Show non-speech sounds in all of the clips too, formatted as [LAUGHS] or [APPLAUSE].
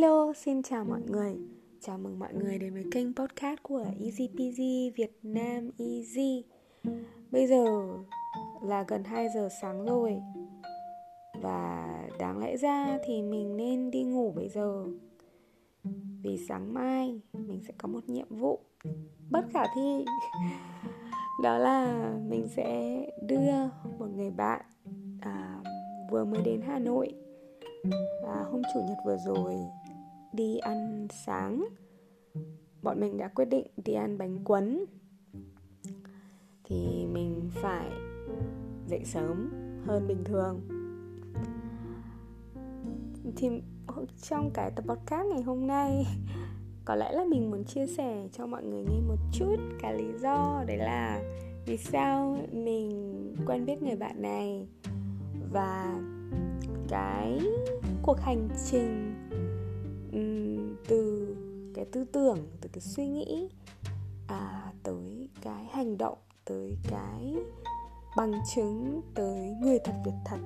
Hello, xin chào mọi người. Chào mừng mọi người đến với kênh podcast của Easy Peasy Việt Nam Easy. Bây giờ là gần 2 giờ sáng rồi Và đáng lẽ ra thì mình nên đi ngủ bây giờ. Vì sáng mai mình sẽ có một nhiệm vụ bất khả thi. [LAUGHS] Đó là mình sẽ đưa một người bạn à, vừa mới đến Hà Nội. Và hôm chủ nhật vừa rồi đi ăn sáng. Bọn mình đã quyết định đi ăn bánh quấn thì mình phải dậy sớm hơn bình thường. Thì trong cái tập podcast ngày hôm nay, [LAUGHS] có lẽ là mình muốn chia sẻ cho mọi người nghe một chút cái lý do, đấy là vì sao mình quen biết người bạn này và cái cuộc hành trình cái tư tưởng từ cái suy nghĩ à, tới cái hành động tới cái bằng chứng tới người thật việc thật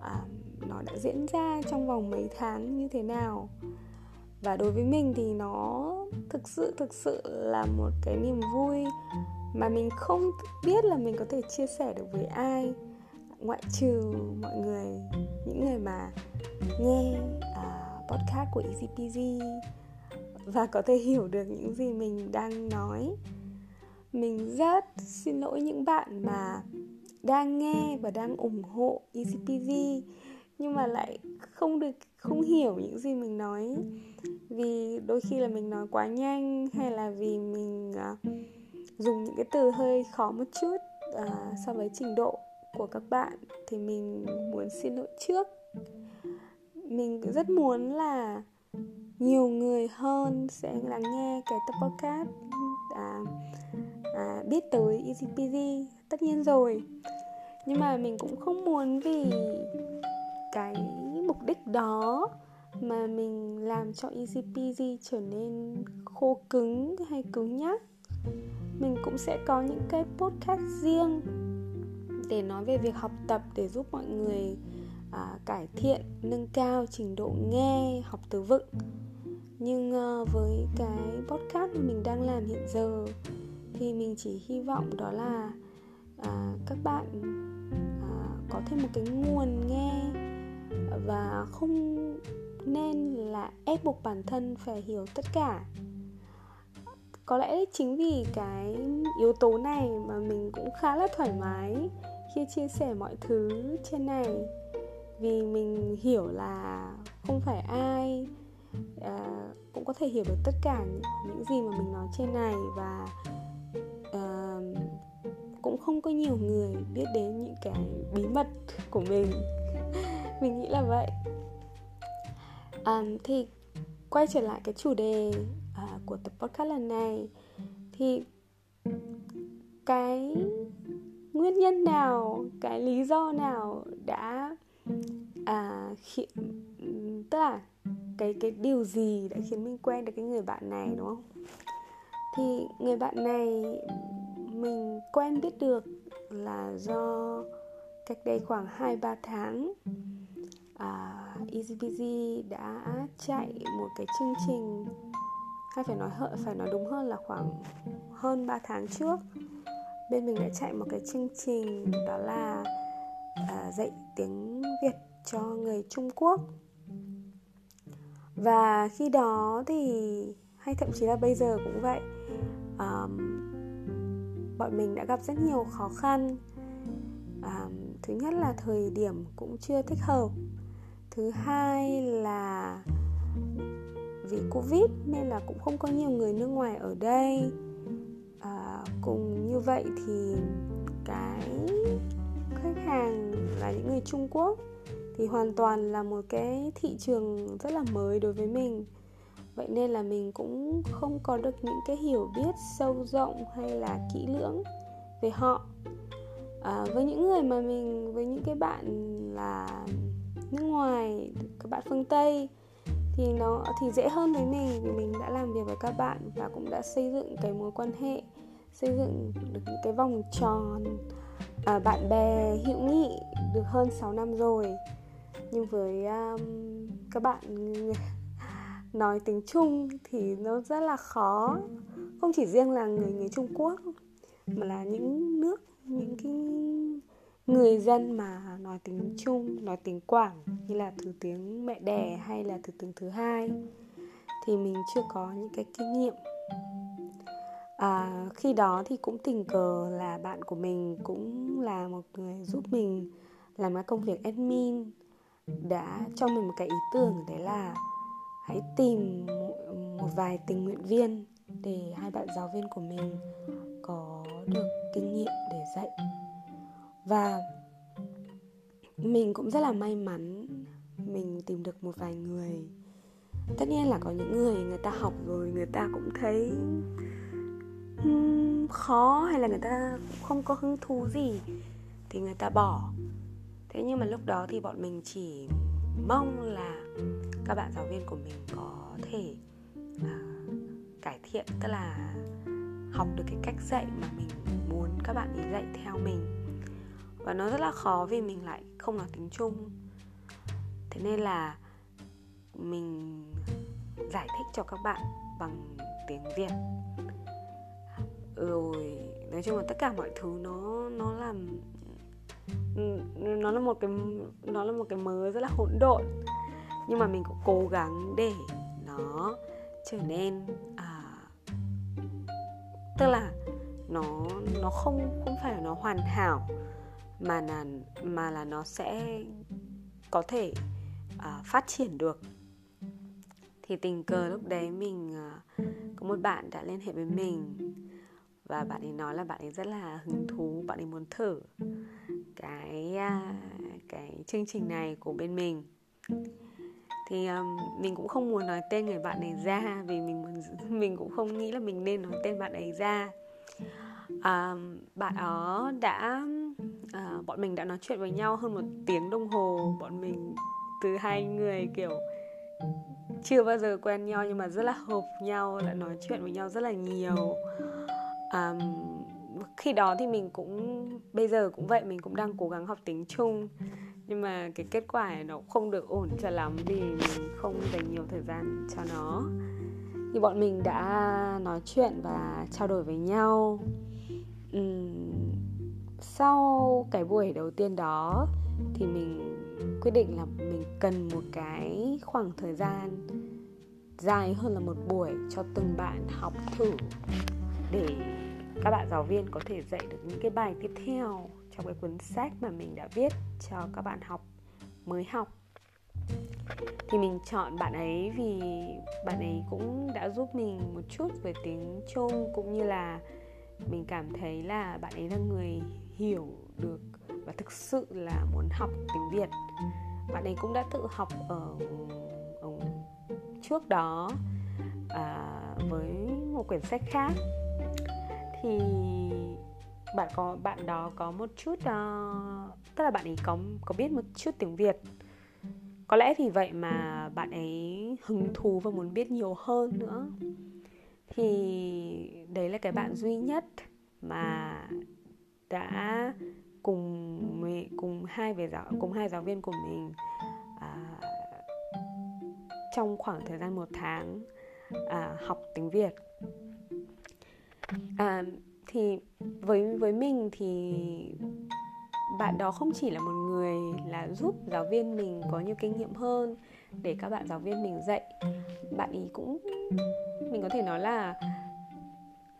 à, nó đã diễn ra trong vòng mấy tháng như thế nào. Và đối với mình thì nó thực sự thực sự là một cái niềm vui mà mình không biết là mình có thể chia sẻ được với ai ngoại trừ mọi người những người mà nghe uh, podcast của EasyPG và có thể hiểu được những gì mình đang nói. Mình rất xin lỗi những bạn mà đang nghe và đang ủng hộ ECPV nhưng mà lại không được không hiểu những gì mình nói. Vì đôi khi là mình nói quá nhanh hay là vì mình uh, dùng những cái từ hơi khó một chút uh, so với trình độ của các bạn thì mình muốn xin lỗi trước. Mình rất muốn là nhiều người hơn sẽ lắng nghe cái tập podcast à, à, biết tới EasyPG tất nhiên rồi. Nhưng mà mình cũng không muốn vì cái mục đích đó mà mình làm cho EasyPG trở nên khô cứng hay cứng nhắc. Mình cũng sẽ có những cái podcast riêng để nói về việc học tập để giúp mọi người à, cải thiện nâng cao trình độ nghe học từ vựng nhưng ờ, với cái podcast mà mình đang làm hiện giờ thì mình chỉ hy vọng đó là à, các bạn à, có thêm một cái nguồn nghe và không nên là ép buộc bản thân phải hiểu tất cả. Có lẽ chính vì cái yếu tố này mà mình cũng khá là thoải mái khi chia sẻ mọi thứ trên này. Vì mình hiểu là không phải ai à, cũng có thể hiểu được tất cả những gì mà mình nói trên này và à, cũng không có nhiều người biết đến những cái bí mật của mình. [LAUGHS] Mình nghĩ là vậy. À, thì quay trở lại cái chủ đề à, của tập podcast lần này thì cái nguyên nhân nào cái lý do nào đã à khi, tức là cái cái điều gì đã khiến mình quen được cái người bạn này đúng không? Thì người bạn này mình quen biết được là do cách đây khoảng 2-3 tháng à, EasyBeasy đã chạy một cái chương trình hay phải nói hơn phải nói đúng hơn là khoảng hơn 3 tháng trước. Bên mình đã chạy một cái chương trình đó là à, dạy tiếng Việt cho người Trung Quốc và khi đó thì hay thậm chí là bây giờ cũng vậy. Um, bọn mình đã gặp rất nhiều khó khăn. Um, thứ nhất là thời điểm cũng chưa thích hợp. Thứ hai là vì covid nên là cũng không có nhiều người nước ngoài ở đây. À, cùng như vậy thì cái khách hàng là những người trung quốc thì hoàn toàn là một cái thị trường rất là mới đối với mình. Vậy nên là mình cũng không có được những cái hiểu biết sâu rộng hay là kỹ lưỡng về họ. À, với những người mà mình với những cái bạn là nước ngoài các bạn phương tây thì nó thì dễ hơn với mình vì mình đã làm việc với các bạn và cũng đã xây dựng cái mối quan hệ xây dựng được những cái vòng tròn à, bạn bè hữu nghị được hơn 6 năm rồi nhưng với um, các bạn [LAUGHS] nói tiếng Trung thì nó rất là khó. Không chỉ riêng là người người Trung Quốc mà là những nước những cái người dân mà nói tiếng Trung nói tiếng Quảng như là thứ tiếng mẹ đẻ hay là thứ tiếng thứ hai thì mình chưa có những cái kinh nghiệm. À, khi đó thì cũng tình cờ là bạn của mình cũng là một người giúp mình làm cái công việc admin đã cho mình một cái ý tưởng đấy là hãy tìm một vài tình nguyện viên để hai bạn giáo viên của mình có được kinh nghiệm để dạy. Và mình cũng rất là may mắn mình tìm được một vài người. Tất nhiên là có những người người ta học rồi người ta cũng thấy um, khó hay là người ta không có hứng thú gì thì người ta bỏ thế nhưng mà lúc đó thì bọn mình chỉ mong là các bạn giáo viên của mình có thể uh, cải thiện tức là học được cái cách dạy mà mình muốn các bạn ấy dạy theo mình. Và nó rất là khó vì mình lại không nói tiếng trung. Thế nên là mình giải thích cho các bạn bằng tiếng việt. Rồi nói chung là tất cả mọi thứ nó nó làm nó là một cái nó là một cái mớ rất là hỗn độn. Nhưng mà mình cũng cố gắng để nó trở nên à, tức là nó nó không không phải là nó hoàn hảo mà là mà là nó sẽ có thể à, phát triển được. Thì tình cờ lúc đấy mình à, có một bạn đã liên hệ với mình và bạn ấy nói là bạn ấy rất là hứng thú bạn ấy muốn thử cái à, cái chương trình này của bên mình. Thì um, mình cũng không muốn nói tên người bạn này ra vì mình muốn, [LAUGHS] mình cũng không nghĩ là mình nên nói tên bạn ấy ra. Um, bạn đó đã uh, bọn mình đã nói chuyện với nhau hơn một tiếng đồng hồ. Bọn mình từ hai người kiểu chưa bao giờ quen nhau nhưng mà rất là hợp nhau đã nói chuyện với nhau rất là nhiều. Um, khi đó thì mình cũng bây giờ cũng vậy mình cũng đang cố gắng học tiếng trung. Nhưng mà cái kết quả này nó không được ổn cho lắm vì mình không dành nhiều thời gian cho nó. Thì bọn mình đã nói chuyện và trao đổi với nhau. Uhm, sau cái buổi đầu tiên đó thì mình quyết định là mình cần một cái khoảng thời gian dài hơn là một buổi cho từng bạn học thử để các bạn giáo viên có thể dạy được những cái bài tiếp theo trong cái cuốn sách mà mình đã viết cho các bạn học mới học. Thì mình chọn bạn ấy vì bạn ấy cũng đã giúp mình một chút về tiếng trung cũng như là mình cảm thấy là bạn ấy là người hiểu được và thực sự là muốn học tiếng việt. Bạn ấy cũng đã tự học ở, ở trước đó à, với một quyển sách khác thì bạn có bạn đó có một chút uh, tức là bạn ấy có có biết một chút tiếng Việt. Có lẽ vì vậy mà bạn ấy hứng thú và muốn biết nhiều hơn nữa. Thì đấy là cái bạn duy nhất mà đã cùng cùng hai về giáo cùng hai giáo viên của mình à, trong khoảng thời gian một tháng à, học tiếng Việt à, thì với với mình thì bạn đó không chỉ là một người là giúp giáo viên mình có nhiều kinh nghiệm hơn để các bạn giáo viên mình dạy bạn ý cũng mình có thể nói là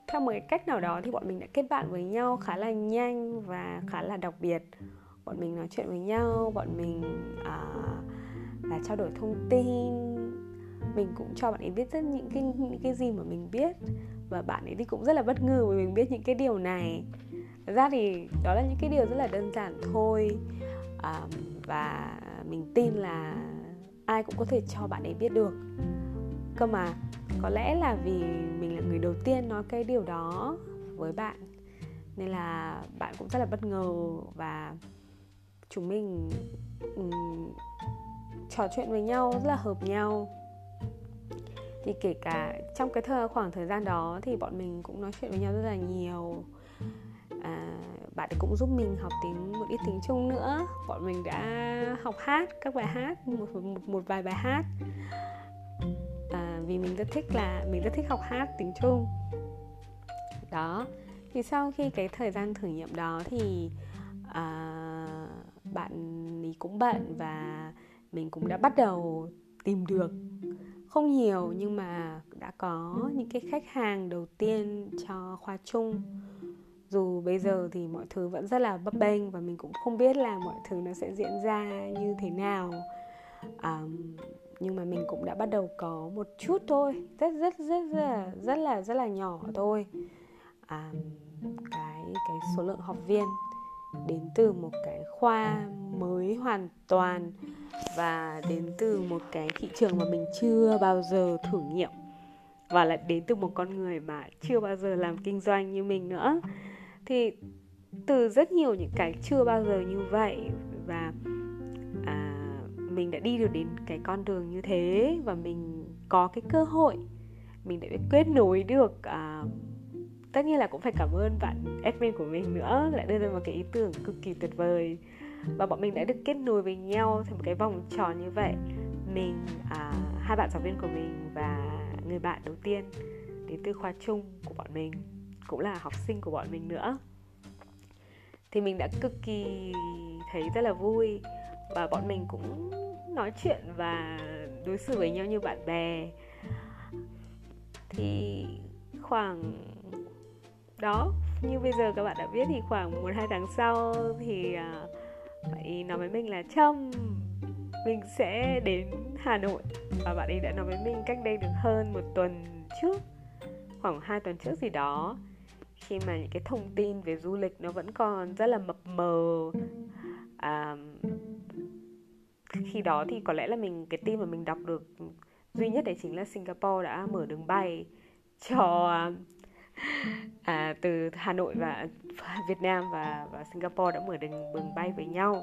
theo một cái cách nào đó thì bọn mình đã kết bạn với nhau khá là nhanh và khá là đặc biệt. Bọn mình nói chuyện với nhau bọn mình à, là trao đổi thông tin. Mình cũng cho bạn ấy biết rất những cái những cái gì mà mình biết và bạn ấy thì cũng rất là bất ngờ vì mình biết những cái điều này. Thật ra thì đó là những cái điều rất là đơn giản thôi. À, và mình tin là ai cũng có thể cho bạn ấy biết được. Cơ mà có lẽ là vì mình là người đầu tiên nói cái điều đó với bạn nên là bạn cũng rất là bất ngờ và chúng mình um, trò chuyện với nhau rất là hợp nhau thì kể cả trong cái thời khoảng thời gian đó thì bọn mình cũng nói chuyện với nhau rất là nhiều. À, bạn cũng giúp mình học tiếng một ít tiếng trung nữa. Bọn mình đã học hát các bài hát một một, một vài bài hát. À, vì mình rất thích là mình rất thích học hát tiếng trung. Đó. Thì sau khi cái thời gian thử nghiệm đó thì à, bạn ấy cũng bận và mình cũng đã bắt đầu tìm được không nhiều nhưng mà đã có những cái khách hàng đầu tiên cho khoa chung. Dù bây giờ thì mọi thứ vẫn rất là bấp bênh và mình cũng không biết là mọi thứ nó sẽ diễn ra như thế nào. Um, nhưng mà mình cũng đã bắt đầu có một chút thôi rất rất rất rất là rất là rất là nhỏ thôi. À, cái cái số lượng học viên đến từ một cái khoa mới hoàn toàn và đến từ một cái thị trường mà mình chưa bao giờ thử nghiệm và lại đến từ một con người mà chưa bao giờ làm kinh doanh như mình nữa. Thì từ rất nhiều những cái chưa bao giờ như vậy và à, mình đã đi được đến cái con đường như thế và mình có cái cơ hội mình đã kết nối được à, tất nhiên là cũng phải cảm ơn bạn admin của mình nữa lại đưa ra một cái ý tưởng cực kỳ tuyệt vời. Và bọn mình đã được kết nối với nhau thành một cái vòng tròn như vậy. Mình à, hai bạn giáo viên của mình và người bạn đầu tiên đến từ khoa chung của bọn mình cũng là học sinh của bọn mình nữa. Thì mình đã cực kỳ thấy rất là vui và bọn mình cũng nói chuyện và đối xử với nhau như bạn bè. Thì khoảng đó như bây giờ các bạn đã biết thì khoảng một hai tháng sau thì à, bạn ấy nói với mình là trâm mình sẽ đến hà nội. Và bạn ấy đã nói với mình cách đây được hơn một tuần trước khoảng hai tuần trước gì đó. Khi mà những cái thông tin về du lịch nó vẫn còn rất là mập mờ à, khi đó thì có lẽ là mình cái tin mà mình đọc được duy nhất đấy chính là Singapore đã mở đường bay cho à, từ Hà Nội và [LAUGHS] Việt Nam và và Singapore đã mở đường đường bay với nhau.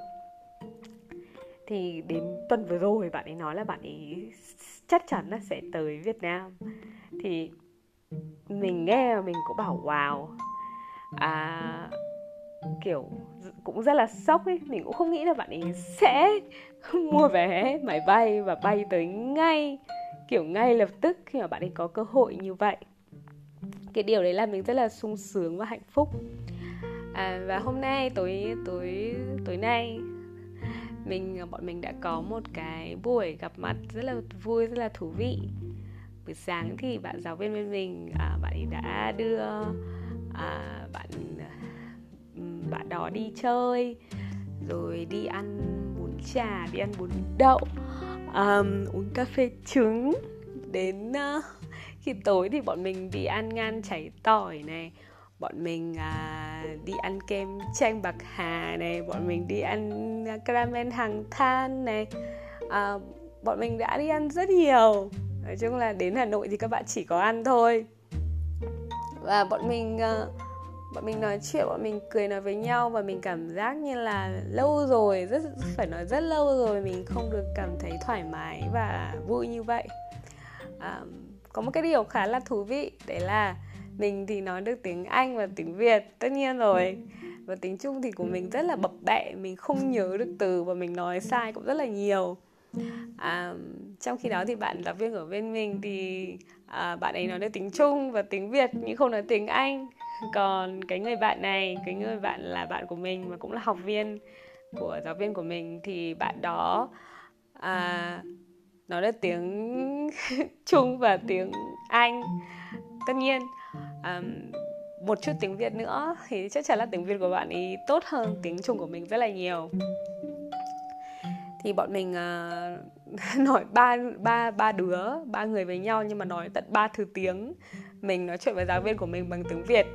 Thì đến tuần vừa rồi bạn ấy nói là bạn ấy chắc chắn là sẽ tới Việt Nam. Thì mình nghe và mình cũng bảo wow. À, kiểu cũng rất là sốc ấy. Mình cũng không nghĩ là bạn ấy sẽ [LAUGHS] mua vé máy bay và bay tới ngay kiểu ngay lập tức khi mà bạn ấy có cơ hội như vậy cái điều đấy làm mình rất là sung sướng và hạnh phúc. À, và hôm nay tối tối tối nay mình bọn mình đã có một cái buổi gặp mặt rất là vui rất là thú vị. Buổi sáng thì bạn giáo viên bên mình à, bạn ấy đã đưa à, bạn bạn đó đi chơi rồi đi ăn bún chả đi ăn bún đậu um, uống cà phê trứng đến uh, khi tối thì bọn mình đi ăn ngan chảy tỏi này bọn mình à, đi ăn kem chanh bạc hà này bọn mình đi ăn à, caramel hàng than này. À, bọn mình đã đi ăn rất nhiều. Nói chung là đến hà nội thì các bạn chỉ có ăn thôi. Và bọn mình à, bọn mình nói chuyện bọn mình cười nói với nhau và mình cảm giác như là lâu rồi rất phải nói rất lâu rồi mình không được cảm thấy thoải mái và vui như vậy. À, có một cái điều khá là thú vị đấy là mình thì nói được tiếng anh và tiếng việt tất nhiên rồi. Và tiếng trung thì của mình rất là bập bẹ mình không nhớ được từ và mình nói sai cũng rất là nhiều. À, trong khi đó thì bạn giáo viên ở bên mình thì à, bạn ấy nói được tiếng trung và tiếng việt nhưng không nói tiếng anh. Còn cái người bạn này cái người bạn là bạn của mình mà cũng là học viên của giáo viên của mình thì bạn đó à, nói được tiếng [LAUGHS] trung và tiếng anh. Tất nhiên um, một chút tiếng việt nữa thì chắc chắn là tiếng việt của bạn ấy tốt hơn tiếng trung của mình rất là nhiều. Thì bọn mình uh, [LAUGHS] nói ba ba ba đứa ba người với nhau nhưng mà nói tận ba thứ tiếng. Mình nói chuyện với giáo viên của mình bằng tiếng việt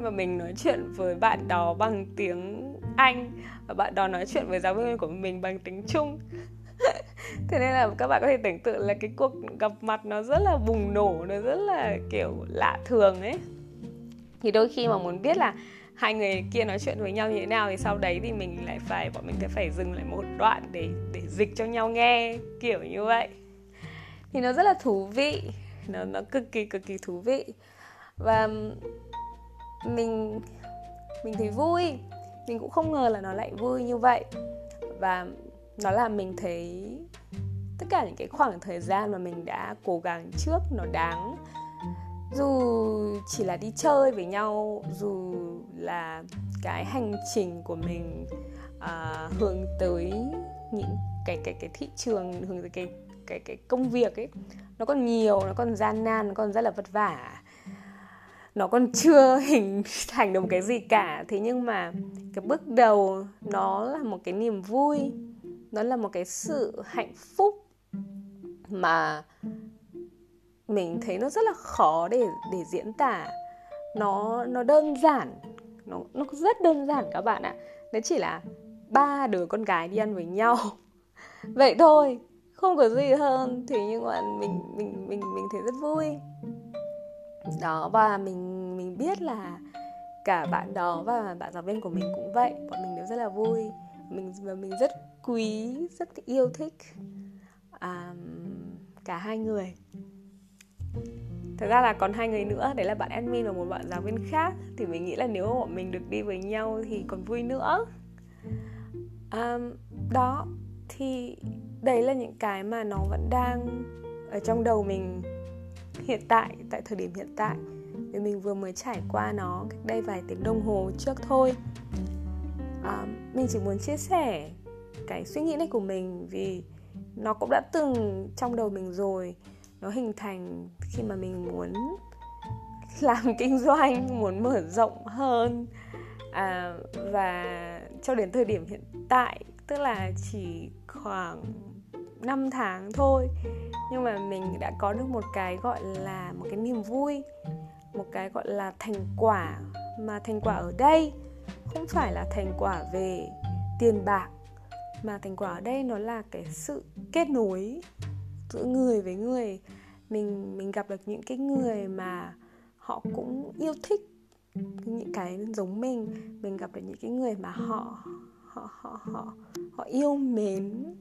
và mình nói chuyện với bạn đó bằng tiếng anh và bạn đó nói chuyện với giáo viên của mình bằng tiếng trung [LAUGHS] thế nên là các bạn có thể tưởng tượng là cái cuộc gặp mặt nó rất là bùng nổ, nó rất là kiểu lạ thường ấy. Thì đôi khi mà muốn biết là hai người kia nói chuyện với nhau như thế nào thì sau đấy thì mình lại phải, bọn mình sẽ phải dừng lại một đoạn để để dịch cho nhau nghe, kiểu như vậy. Thì nó rất là thú vị, nó nó cực kỳ cực kỳ thú vị. Và mình mình thấy vui, mình cũng không ngờ là nó lại vui như vậy. Và nó làm mình thấy tất cả những cái khoảng thời gian mà mình đã cố gắng trước nó đáng. Dù chỉ là đi chơi với nhau dù là cái hành trình của mình à, hướng tới những cái cái cái thị trường hướng tới cái cái cái công việc ấy nó còn nhiều nó còn gian nan nó còn rất là vất vả. Nó còn chưa [LAUGHS] hình thành được một cái gì cả. Thế nhưng mà cái bước đầu nó là một cái niềm vui nó là một cái sự hạnh phúc mà mình thấy nó rất là khó để để diễn tả. Nó nó đơn giản nó nó rất đơn giản các bạn ạ. Đấy chỉ là ba đứa con gái đi ăn với nhau. [LAUGHS] Vậy thôi không có gì hơn thì nhưng mà mình mình mình mình thấy rất vui. Đó và mình mình biết là cả bạn đó và bạn giáo viên của mình cũng vậy. Bọn mình đều rất là vui. Mình và mình rất quý rất yêu thích um, cả hai người. Thật ra là còn hai người nữa Đấy là bạn admin và một bạn giáo viên khác. Thì mình nghĩ là nếu bọn mình được đi với nhau Thì còn vui nữa. Um, Đó Thì đấy là những cái mà nó vẫn đang Ở trong đầu mình Hiện tại, tại thời điểm hiện tại. Vì mình vừa mới trải qua nó Cách đây vài tiếng đồng hồ trước thôi. Um, Mình chỉ muốn chia sẻ cái suy nghĩ này của mình Vì nó cũng đã từng trong đầu mình rồi. Nó hình thành khi mà mình muốn [LAUGHS] làm kinh doanh muốn mở rộng hơn. À, và cho đến thời điểm hiện tại tức là chỉ khoảng 5 tháng thôi nhưng mà mình đã có được một cái gọi là một cái niềm vui một cái gọi là thành quả mà thành quả ở đây không phải là thành quả về tiền bạc mà thành quả ở đây nó là cái sự kết nối giữa người với người. Mình mình gặp được những cái người mà họ cũng yêu thích những cái giống mình. Mình gặp được những cái người mà họ họ họ họ họ yêu mến.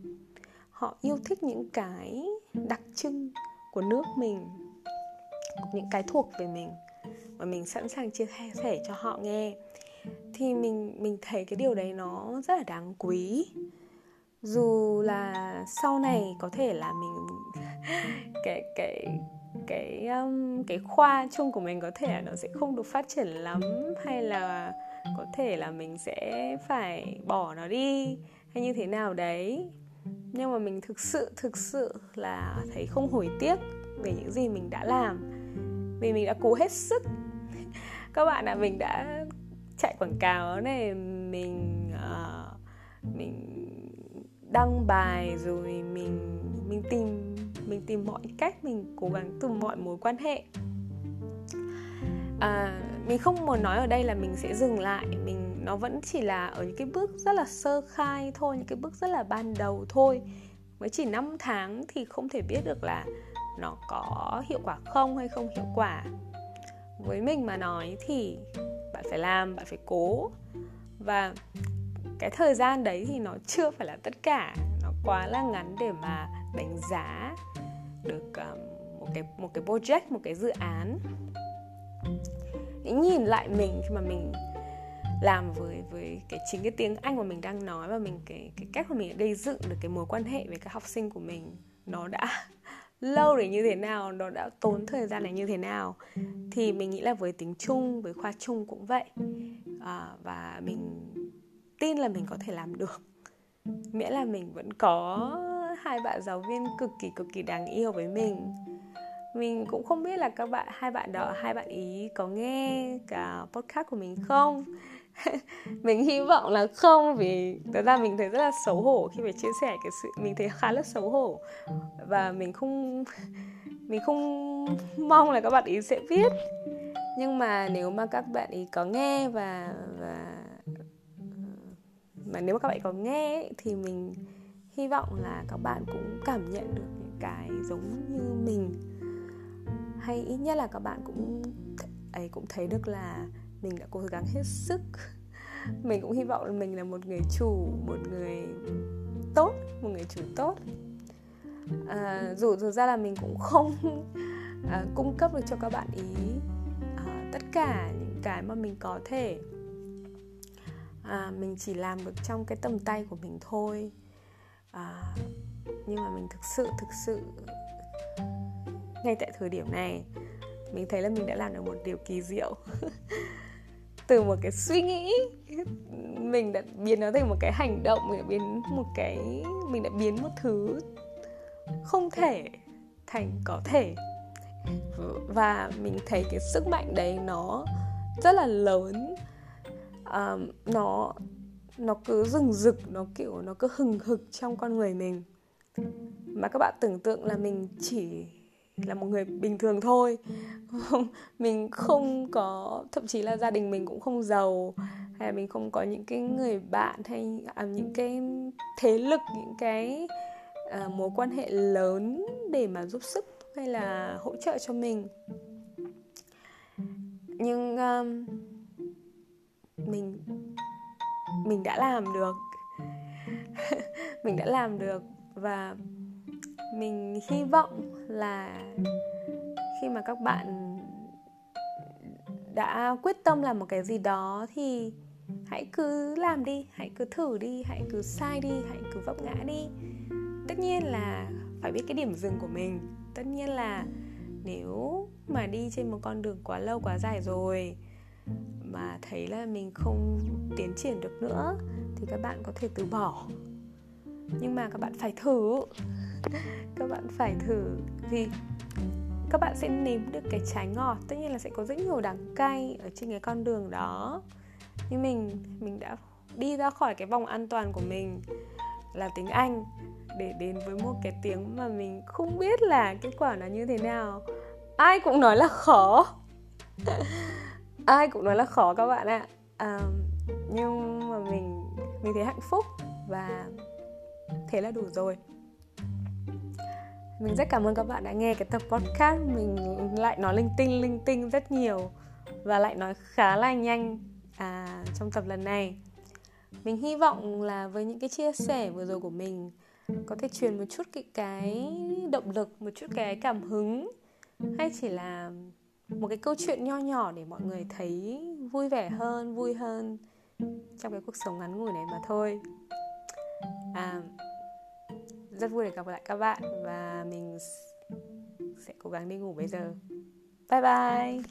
Họ yêu thích những cái đặc trưng của nước mình, những cái thuộc về mình. Và mình sẵn sàng chia sẻ cho họ nghe. Thì mình mình thấy cái điều đấy nó rất là đáng quý dù là sau này có thể là mình [LAUGHS] cái cái cái um, cái khoa chung của mình có thể là nó sẽ không được phát triển lắm hay là có thể là mình sẽ phải bỏ nó đi hay như thế nào đấy. Nhưng mà mình thực sự thực sự là thấy không hối tiếc về những gì mình đã làm. Vì mình đã cố hết sức. [LAUGHS] Các bạn ạ à, mình đã chạy quảng cáo này mình uh, mình đăng bài rồi mình mình tìm mình tìm mọi cách mình cố gắng từ mọi mối quan hệ. À, mình không muốn nói ở đây là mình sẽ dừng lại. Mình nó vẫn chỉ là ở những cái bước rất là sơ khai thôi những cái bước rất là ban đầu thôi. Mới chỉ 5 tháng thì không thể biết được là nó có hiệu quả không hay không hiệu quả. Với mình mà nói thì bạn phải làm bạn phải cố. Và cái thời gian đấy thì nó chưa phải là tất cả. Nó quá là ngắn để mà đánh giá được um, một cái một cái project một cái dự án. Nhìn lại mình khi mà mình làm với với cái chính cái tiếng Anh mà mình đang nói và mình cái cái cách mà mình gây dựng được cái mối quan hệ với các học sinh của mình nó đã [LAUGHS] lâu để như thế nào nó đã tốn thời gian này như thế nào thì mình nghĩ là với tính chung với khoa chung cũng vậy. À, và mình tin là mình có thể làm được. Miễn là mình vẫn có hai bạn giáo viên cực kỳ cực kỳ đáng yêu với mình. Mình cũng không biết là các bạn hai bạn đó hai bạn ý có nghe cả podcast của mình không? [LAUGHS] Mình hy vọng là không vì thật ra mình thấy rất là xấu hổ khi phải chia sẻ cái sự mình thấy khá là xấu hổ. Và mình không [LAUGHS] mình không mong là các bạn ý sẽ biết. Nhưng mà nếu mà các bạn ý có nghe và và mà nếu mà các bạn có nghe ấy, thì mình hy vọng là các bạn cũng cảm nhận được những cái giống như mình. Hay ít nhất là các bạn cũng ấy cũng thấy được là mình đã cố gắng hết sức. [LAUGHS] Mình cũng hy vọng là mình là một người chủ một người tốt một người chủ tốt. À, dù dù ra là mình cũng không [LAUGHS] à, cung cấp được cho các bạn ý à, tất cả những cái mà mình có thể à, mình chỉ làm được trong cái tầm tay của mình thôi. À, nhưng mà mình thực sự thực sự ngay tại thời điểm này mình thấy là mình đã làm được một điều kỳ diệu. [LAUGHS] Từ một cái suy nghĩ mình đã biến nó thành một cái hành động mình đã biến một cái mình đã biến một thứ không thể thành có thể. Và mình thấy cái sức mạnh đấy nó rất là lớn um, nó nó cứ rừng rực nó kiểu nó cứ hừng hực trong con người mình. Mà các bạn tưởng tượng là mình chỉ là một người bình thường thôi. Mình không có thậm chí là gia đình mình cũng không giàu hay là mình không có những cái người bạn hay à, những cái thế lực những cái à, mối quan hệ lớn để mà giúp sức hay là hỗ trợ cho mình. Nhưng um, mình mình đã làm được. [LAUGHS] Mình đã làm được và mình hy vọng là khi mà các bạn đã quyết tâm làm một cái gì đó thì hãy cứ làm đi, hãy cứ thử đi, hãy cứ sai đi, hãy cứ vấp ngã đi. Tất nhiên là phải biết cái điểm dừng của mình. Tất nhiên là nếu mà đi trên một con đường quá lâu, quá dài rồi mà thấy là mình không tiến triển được nữa, thì các bạn có thể từ bỏ. Nhưng mà các bạn phải thử. [LAUGHS] Các bạn phải thử, vì các bạn sẽ nếm được cái trái ngọt. Tất nhiên là sẽ có rất nhiều đắng cay ở trên cái con đường đó. Nhưng mình mình đã đi ra khỏi cái vòng an toàn của mình là tiếng anh để đến với một cái tiếng mà mình không biết là kết quả nó như thế nào. Ai cũng nói là khó. [LAUGHS] ai cũng nói là khó các bạn ạ. À, nhưng mà mình mình thấy hạnh phúc và thế là đủ rồi. Mình rất cảm ơn các bạn đã nghe cái tập podcast. Mình lại nói linh tinh linh tinh rất nhiều và lại nói khá là nhanh à, trong tập lần này. Mình hy vọng là với những cái chia sẻ vừa rồi của mình có thể truyền một chút cái, cái động lực một chút cái cảm hứng hay chỉ là một cái câu chuyện nho nhỏ để mọi người thấy vui vẻ hơn vui hơn trong cái cuộc sống ngắn ngủi này mà thôi. À, rất vui được gặp lại các bạn và mình sẽ cố gắng đi ngủ bây giờ. Bye bye!